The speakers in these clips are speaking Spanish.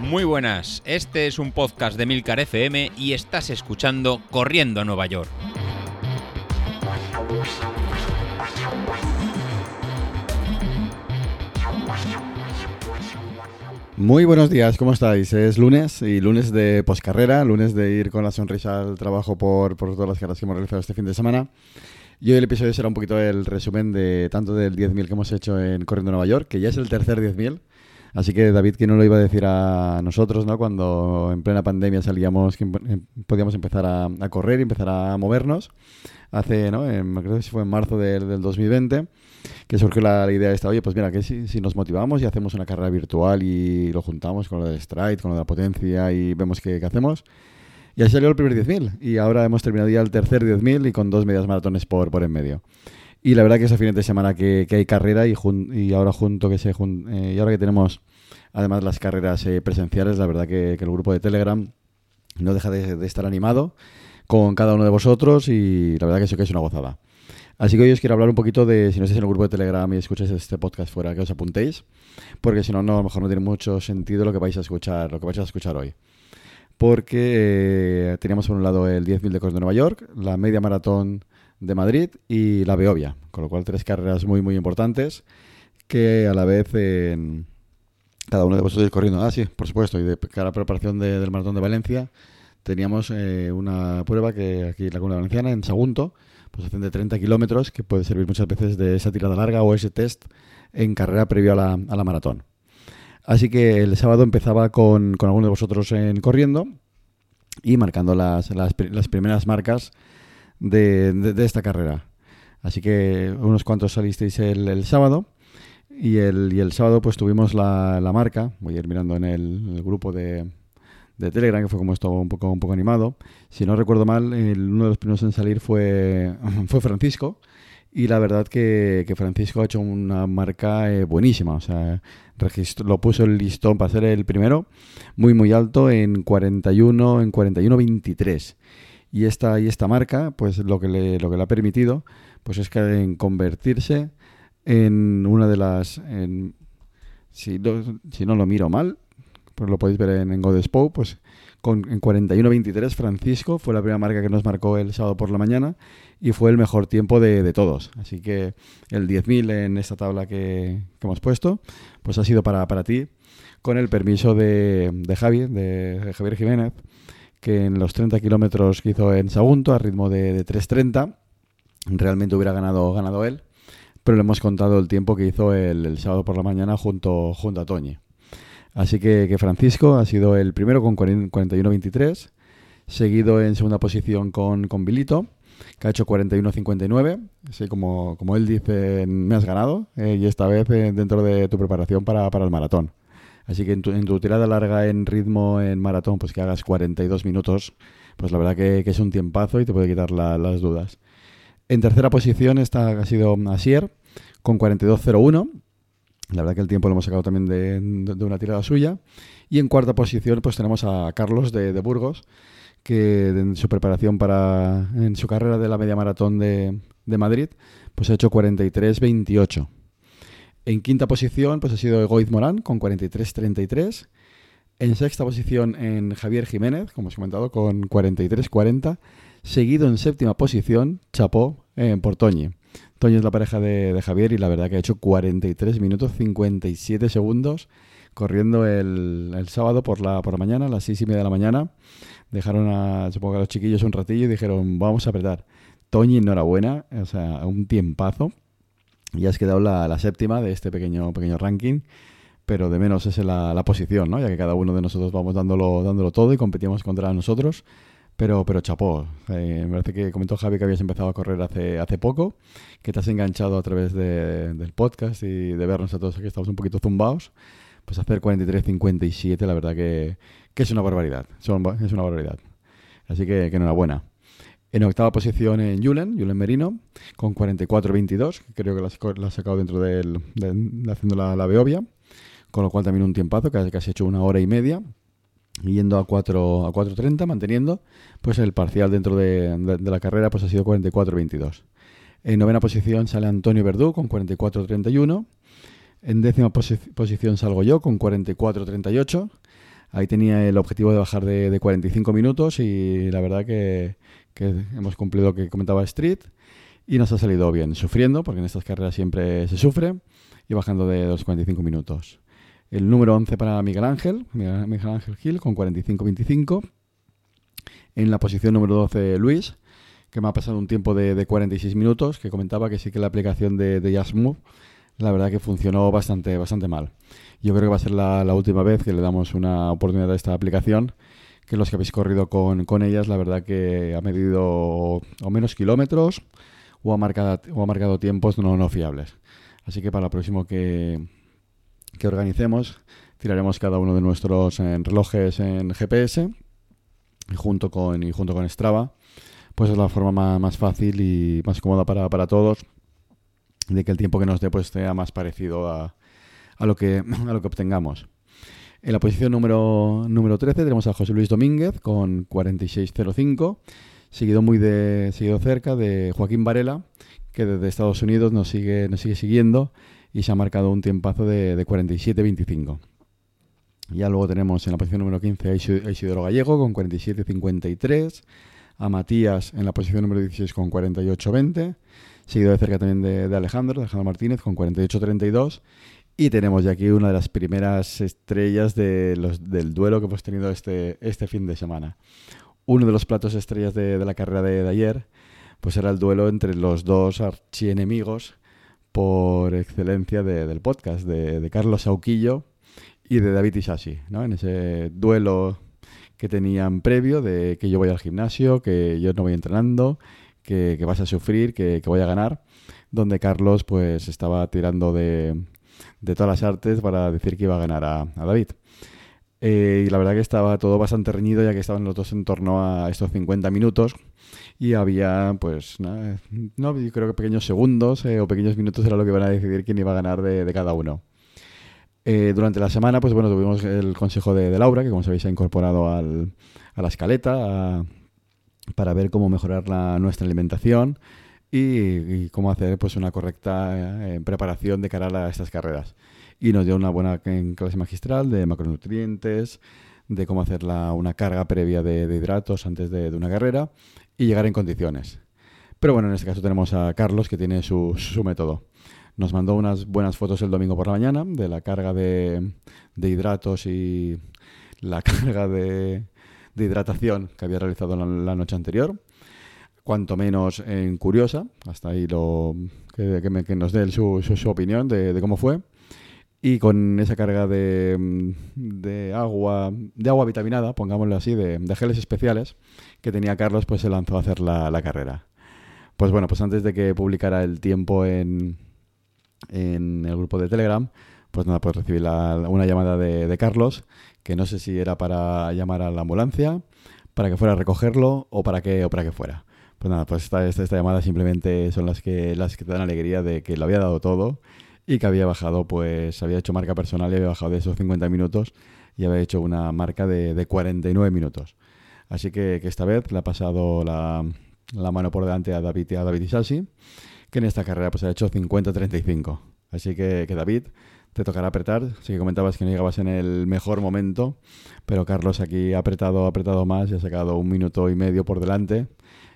Muy buenas, este es un podcast de Milcar FM y estás escuchando Corriendo a Nueva York. Muy buenos días, ¿cómo estáis? Es lunes y lunes de poscarrera, lunes de ir con la sonrisa al trabajo por, por todas las carreras que hemos realizado este fin de semana. Y hoy el episodio será un poquito el resumen de tanto del 10.000 que hemos hecho en Corriendo a Nueva York, que ya es el tercer 10.000, Así que David, que no lo iba a decir a nosotros, ¿no? Cuando en plena pandemia salíamos, que em, podíamos empezar a, correr y empezar a movernos. Hace, ¿no? creo que fue en marzo del, 2020, que surgió la, idea de esta, oye, pues mira, que si, si, nos motivamos y hacemos una carrera virtual y lo juntamos con lo del stride, con lo de la potencia y vemos qué, hacemos. Y ahí salió el primer 10.000 y ahora hemos terminado ya el tercer 10.000 y con dos medias maratones por, por en medio. Y la verdad que ese fin de semana que, hay carrera y, y ahora junto que se eh, y ahora que tenemos además las carreras eh, presenciales, la verdad que, el grupo de Telegram no deja de, estar animado con cada uno de vosotros y la verdad que eso que es una gozada. Así que hoy os quiero hablar un poquito de, si no estáis en el grupo de Telegram y escucháis este podcast fuera, que os apuntéis, porque si no, no, a lo mejor no tiene mucho sentido lo que vais a escuchar, lo que vais a escuchar hoy. Porque eh, teníamos por un lado el 10.000 de Cos de Nueva York, la media maratón de Madrid y la Beovia, con lo cual tres carreras muy muy importantes que a la vez cada uno de vosotros corriendo. Ah, sí, por supuesto, y de cara preparación del maratón de Valencia teníamos eh, una prueba que aquí en la Comunidad Valenciana, en Sagunto, pues hacen de 30 kilómetros, que puede servir muchas veces de esa tirada larga o ese test en carrera previo a la, a la maratón. Así que el sábado empezaba con, con algunos de vosotros en corriendo y marcando las, las, las primeras marcas de, esta carrera. Así que unos cuantos salisteis el, sábado y el, y el sábado pues tuvimos la, la marca, voy a ir mirando en el, grupo de, de, Telegram, que fue como esto un poco, un poco animado. Si no recuerdo mal, el, uno de los primeros en salir fue, fue Francisco. Y la verdad que, que Francisco ha hecho una marca eh, buenísima. O sea, lo puso el listón para ser el primero, muy muy alto en 41, en 41-23. Y esta, y esta marca, pues lo que, le, lo que le ha permitido, pues es que en convertirse en una de las... Si, si no lo miro mal, pues lo podéis ver en, en Godespo, pues con, en 41-23 Francisco fue la primera marca que nos marcó el sábado por la mañana y fue el mejor tiempo de, todos. Así que el 10.000 en esta tabla que, hemos puesto, pues ha sido para, para ti, con el permiso de, de Javi, de Javier Jiménez, que en los 30 kilómetros que hizo en Sagunto, a ritmo de, 3.30, realmente hubiera ganado, ganado él, pero le hemos contado el tiempo que hizo el, sábado por la mañana junto, junto a Toñi. Así que, Francisco ha sido el primero con 41.23, seguido en segunda posición con, con Bilito, que ha hecho 41.59. Así como, como él dice, me has ganado, eh, y esta vez eh, dentro de tu preparación para, para el maratón. Así que en tu, tirada larga en ritmo en maratón, pues que hagas 42 minutos, pues la verdad que, es un tiempazo y te puede quitar las dudas. En tercera posición está, ha sido Asier con 42.01. La verdad que el tiempo lo hemos sacado también de, una tirada suya. Y en cuarta posición pues tenemos a Carlos de, Burgos, que en su preparación para en su carrera de la media maratón de, de Madrid, pues ha hecho 43.28. En quinta posición pues ha sido Egoiz Morán con 43-33. En sexta posición en Javier Jiménez, como os he comentado, con 43-40. Seguido en séptima posición, Chapó en por Toñi es la pareja de, Javier y la verdad que ha hecho 43 minutos 57 segundos corriendo el, sábado por la, mañana, a las seis y media de la mañana. Dejaron a, supongo los chiquillos un ratillo y dijeron, vamos a apretar. Toñi, enhorabuena, o sea, un tiempazo. Y has quedado la, la, séptima de este pequeño, pequeño ranking, pero de menos es la, la, posición, ¿no? Ya que cada uno de nosotros vamos dándolo, dándolo todo y competimos contra nosotros. Pero, pero chapó. Eh, me parece que comentó Javi que habías empezado a correr hace, hace poco, que te has enganchado a través de, del podcast y de vernos a todos aquí, estamos un poquito zumbados. Pues hacer 43-57, la verdad que, que, es una barbaridad. Es una barbaridad. Así que, que enhorabuena. En octava posición en Julen, Julen Merino, con 44-22, que creo que la, ha sacado dentro de, haciendo la, la, Beovia, con lo cual también un tiempazo, que casi ha hecho una hora y media, yendo a 4 a 4.30, manteniendo, pues el parcial dentro de, de la carrera pues ha sido 44-22. En novena posición sale Antonio Verdú con 44-31. En décima posición salgo yo con 44-38. Ahí tenía el objetivo de bajar de, 45 minutos y la verdad que, hemos cumplido lo que comentaba Street y nos ha salido bien, sufriendo, porque en estas carreras siempre se sufre, y bajando de los 45 minutos. El número 11 para Miguel Ángel, Miguel Ángel Gil con 45-25. En la posición número 12 Luis, que me ha pasado un tiempo de, 46 minutos, que comentaba que sí que la aplicación de, de la verdad que funcionó bastante, bastante mal. Yo creo que va a ser la, última vez que le damos una oportunidad a esta aplicación, que los que habéis corrido con, ellas, la verdad que ha medido o menos kilómetros o ha marcado, o ha marcado tiempos no, no fiables. Así que para lo próximo que, que organicemos, tiraremos cada uno de nuestros eh, relojes en GPS y junto con, y junto con Strava, pues es la forma más, fácil y más cómoda para, para todos de que el tiempo que nos dé pues sea más parecido a, a, lo, que, a lo que obtengamos. En la posición número, número 13 tenemos a José Luis Domínguez con 46.05, seguido muy de, seguido cerca de Joaquín Varela, que desde Estados Unidos nos sigue, nos sigue siguiendo y se ha marcado un tiempazo de, de 47.25. Ya luego tenemos en la posición número 15 a Isidoro Gallego con 47.53, a Matías en la posición número 16 con 48.20, seguido de cerca también de, Alejandro, Alejandro Martínez con 48-32. Y tenemos ya aquí una de las primeras estrellas de del duelo que hemos tenido este, este fin de semana. Uno de los platos estrellas de, la carrera de, ayer, pues era el duelo entre los dos archienemigos por excelencia del podcast, de, Carlos Sauquillo y de David Isasi, ¿no? En ese duelo que tenían previo de que yo voy al gimnasio, que yo no voy entrenando que, vas a sufrir, que, voy a ganar, donde Carlos pues estaba tirando de, todas las artes para decir que iba a ganar a, David. Eh, y la verdad que estaba todo bastante reñido ya que estaban los dos en torno a estos 50 minutos y había pues no, yo creo que pequeños segundos eh, o pequeños minutos era lo que iban a decidir quién iba a ganar de, cada uno. Eh, durante la semana pues bueno tuvimos el consejo de, Laura que como sabéis se ha incorporado al, a la escaleta, a, para ver cómo mejorar la, nuestra alimentación y, cómo hacer pues una correcta eh, preparación de cara a estas carreras. Y nos dio una buena clase magistral de macronutrientes, de cómo hacer una carga previa de, hidratos antes de, una carrera y llegar en condiciones. Pero bueno, en este caso tenemos a Carlos que tiene su, su método. Nos mandó unas buenas fotos el domingo por la mañana de la carga de, de hidratos y la carga de, de hidratación que había realizado la, noche anterior, cuanto menos en curiosa, hasta ahí lo que, nos dé su, su, opinión de, cómo fue. Y con esa carga de, de, agua, de agua vitaminada, pongámoslo así, de, geles especiales que tenía Carlos, pues se lanzó a hacer la, la carrera. Pues bueno, pues antes de que publicara el tiempo en, en el grupo de Telegram, pues nada, pues recibí una llamada de, de, Carlos que no sé si era para llamar a la ambulancia, para que fuera a recogerlo o para qué, o para que fuera. Pues nada, pues esta, esta, llamada simplemente son las que, las que te dan alegría de que lo había dado todo y que había bajado, pues había hecho marca personal y había bajado de esos 50 minutos y había hecho una marca de, de 49 minutos. Así que, esta vez le ha pasado la, mano por delante a David, a David Isasi, que en esta carrera pues ha hecho 50-35. Así que, que David, te tocará apretar. Sí que comentabas que no llegabas en el mejor momento, pero Carlos aquí ha apretado, ha apretado más y ha sacado un minuto y medio por delante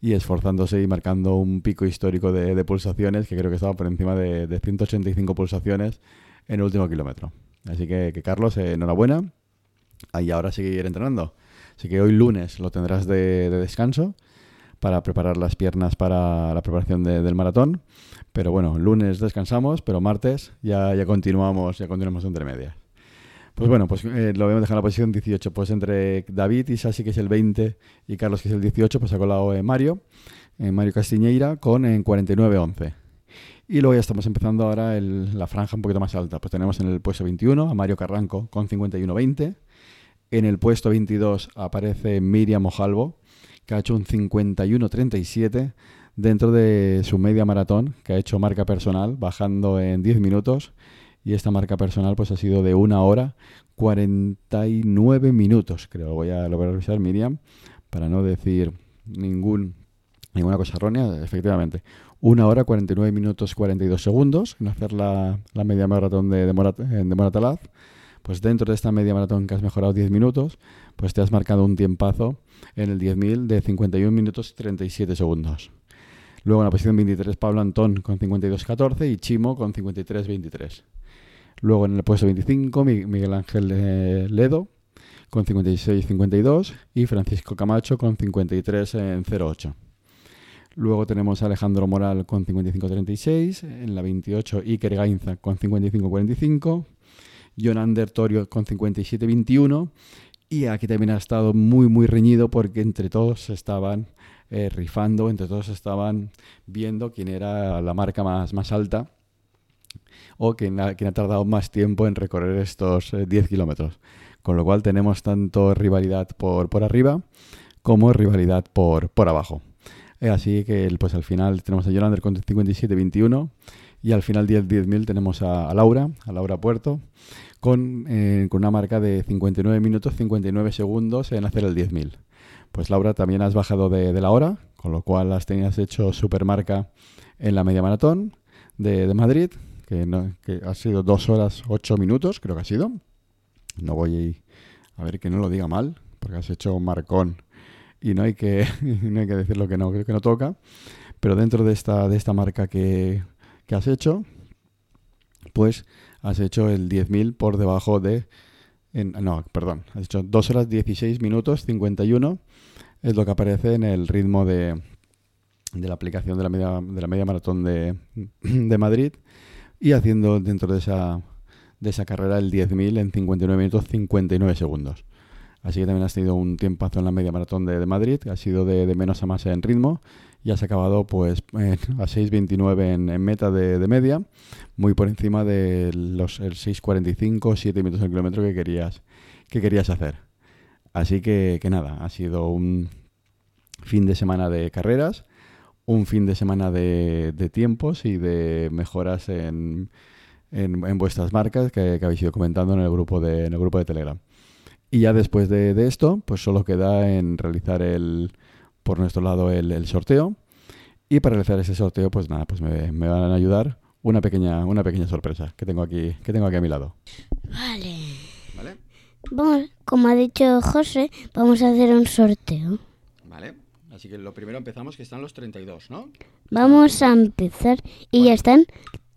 y esforzándose y marcando un pico histórico de, pulsaciones que creo que estaba por encima de, 185 pulsaciones en el último kilómetro. Así que, Carlos, eh, enhorabuena. Y ahora seguir entrenando. Así que hoy lunes lo tendrás de descanso para preparar las piernas para la preparación del maratón. Pero bueno, lunes descansamos, pero martes ya, ya continuamos, ya continuamos entre medias. Pues bueno, pues eh, lo vamos a dejar en la posición 18. Pues entre David y Sasi, que es el 20, y Carlos, que es el 18, pues ha colado eh, Mario, Mario Castiñeira, con en 49-11. Y luego ya estamos empezando ahora la franja un poquito más alta. Pues tenemos en el puesto 21 a Mario Carranco con 51-20. En el puesto 22 aparece Miriam Ojalvo que ha hecho un 51-37 dentro de su media maratón, que ha hecho marca personal, bajando en 10 minutos. Y esta marca personal pues ha sido de una hora 49 minutos, creo. Voy a, lo voy a revisar, Miriam, para no decir ningún, ninguna cosa errónea. Efectivamente, una hora 49 minutos 42 segundos en hacer la, la media maratón de, de, Morat, de Moratalaz. Pues dentro de esta media maratón que has mejorado 10 minutos, pues te has marcado un tiempazo en el 10.000 de 51 minutos 37 segundos. Luego en la posición 23 Pablo Antón con 52.14 y Chimo con 53.23. Luego en el puesto 25 Miguel Ángel eh, Ledo con 56.52 y Francisco Camacho con 53.08. Luego tenemos a Alejandro Moral con 55.36, en la 28 Iker Gainza con 55.45, Jonander Torio con 57.21 y aquí también ha estado muy muy reñido porque entre todos estaban eh, rifando, entre todos estaban viendo quién era la marca más, más alta o quien ha, tardado más tiempo en recorrer estos 10 eh, kilómetros. Con lo cual tenemos tanto rivalidad por, por arriba como rivalidad por, por abajo. Eh, así que pues al final tenemos a Yolander con 57-21 y al final 10-10.000 tenemos a, Laura, a Laura Puerto, con, eh, con, una marca de 59 minutos 59 segundos en hacer el 10.000. Pues Laura también has bajado de, de, la hora, con lo cual has tenías hecho supermarca en la media maratón de Madrid, que, no, que, ha sido 2 horas 8 minutos, creo que ha sido. No voy a ver que no lo diga mal, porque has hecho un marcón y no hay que, no hay que decir lo que no, creo que no toca. Pero dentro de esta, de esta marca que, que has hecho, pues has hecho el 10.000 por debajo de... No, perdón, has hecho 2 horas 16 minutos 51, es lo que aparece en el ritmo de, de la aplicación de la media, de la media maratón de, de Madrid y haciendo dentro de esa, de esa carrera el 10.000 en 59 minutos 59 segundos. Así que también has tenido un tiempazo en la media maratón de, Madrid, ha sido de, menos a más en ritmo y has acabado pues a 6.29 en, en, meta de, media, muy por encima de los el 6.45, 7 minutos al kilómetro que querías, que querías hacer. Así que nada, ha sido un fin de semana de carreras, un fin de semana de, de tiempos y de mejoras en, en, en vuestras marcas que, que, habéis ido comentando en el grupo de, en el grupo de Telegram. Y ya después de, de, esto, pues solo queda en realizar el, por nuestro lado el, el, sorteo. Y para realizar ese sorteo, pues nada, pues me, me, van a ayudar una pequeña, una pequeña sorpresa que tengo aquí, que tengo aquí a mi lado. Vale. ¿Vale? Vamos, como ha dicho José, vamos a hacer un sorteo. Así que lo primero empezamos, que están los 32, ¿no? Vamos a empezar y bueno. ya están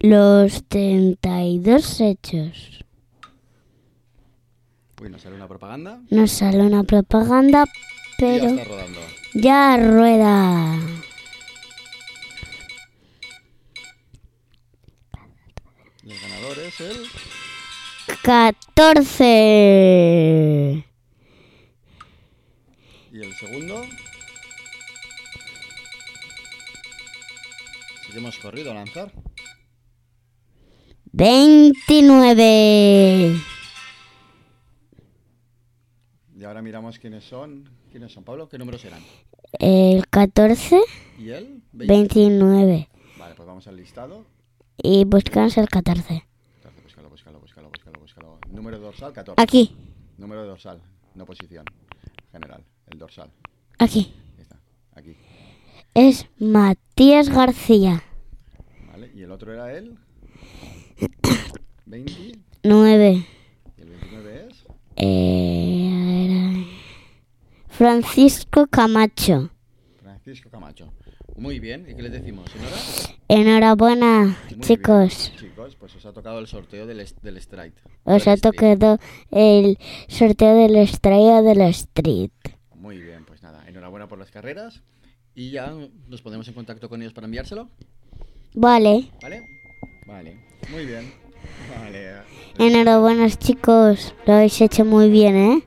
los 32 hechos. Uy, nos sale una propaganda. Nos sale una propaganda, pero... Ya está rodando. Ya rueda. El ganador es el... 14. ¿Y el segundo? Que hemos corrido a lanzar. 29. Y ahora miramos quiénes son. ¿Quiénes son, Pablo? ¿Qué números eran? El 14. ¿Y el? 20. 29. Vale, pues vamos al listado. Y buscamos el 14. Búscalo, búscalo, búscalo, búscalo, búscalo. Número dorsal, 14. Aquí. Número dorsal, no posición. General, el dorsal. Aquí. Ahí está, aquí. Es Matías García. Vale, y el otro era él. 20. 9. ¿Y el 29 es? Eh, Francisco Camacho. Francisco Camacho. Muy bien, ¿y qué les decimos, señora? Enhorabuena, Muy chicos. bien. Chicos, pues os ha tocado el sorteo del, del Stride. Os Del ha tocado el sorteo de la estrella de la Street. Muy bien, pues nada, enhorabuena por las carreras. Y ya nos ponemos en contacto con ellos para enviárselo, Vale. ¿vale? Vale, muy bien. Vale. Enhorabuena, chicos. Lo habéis hecho muy bien, ¿eh?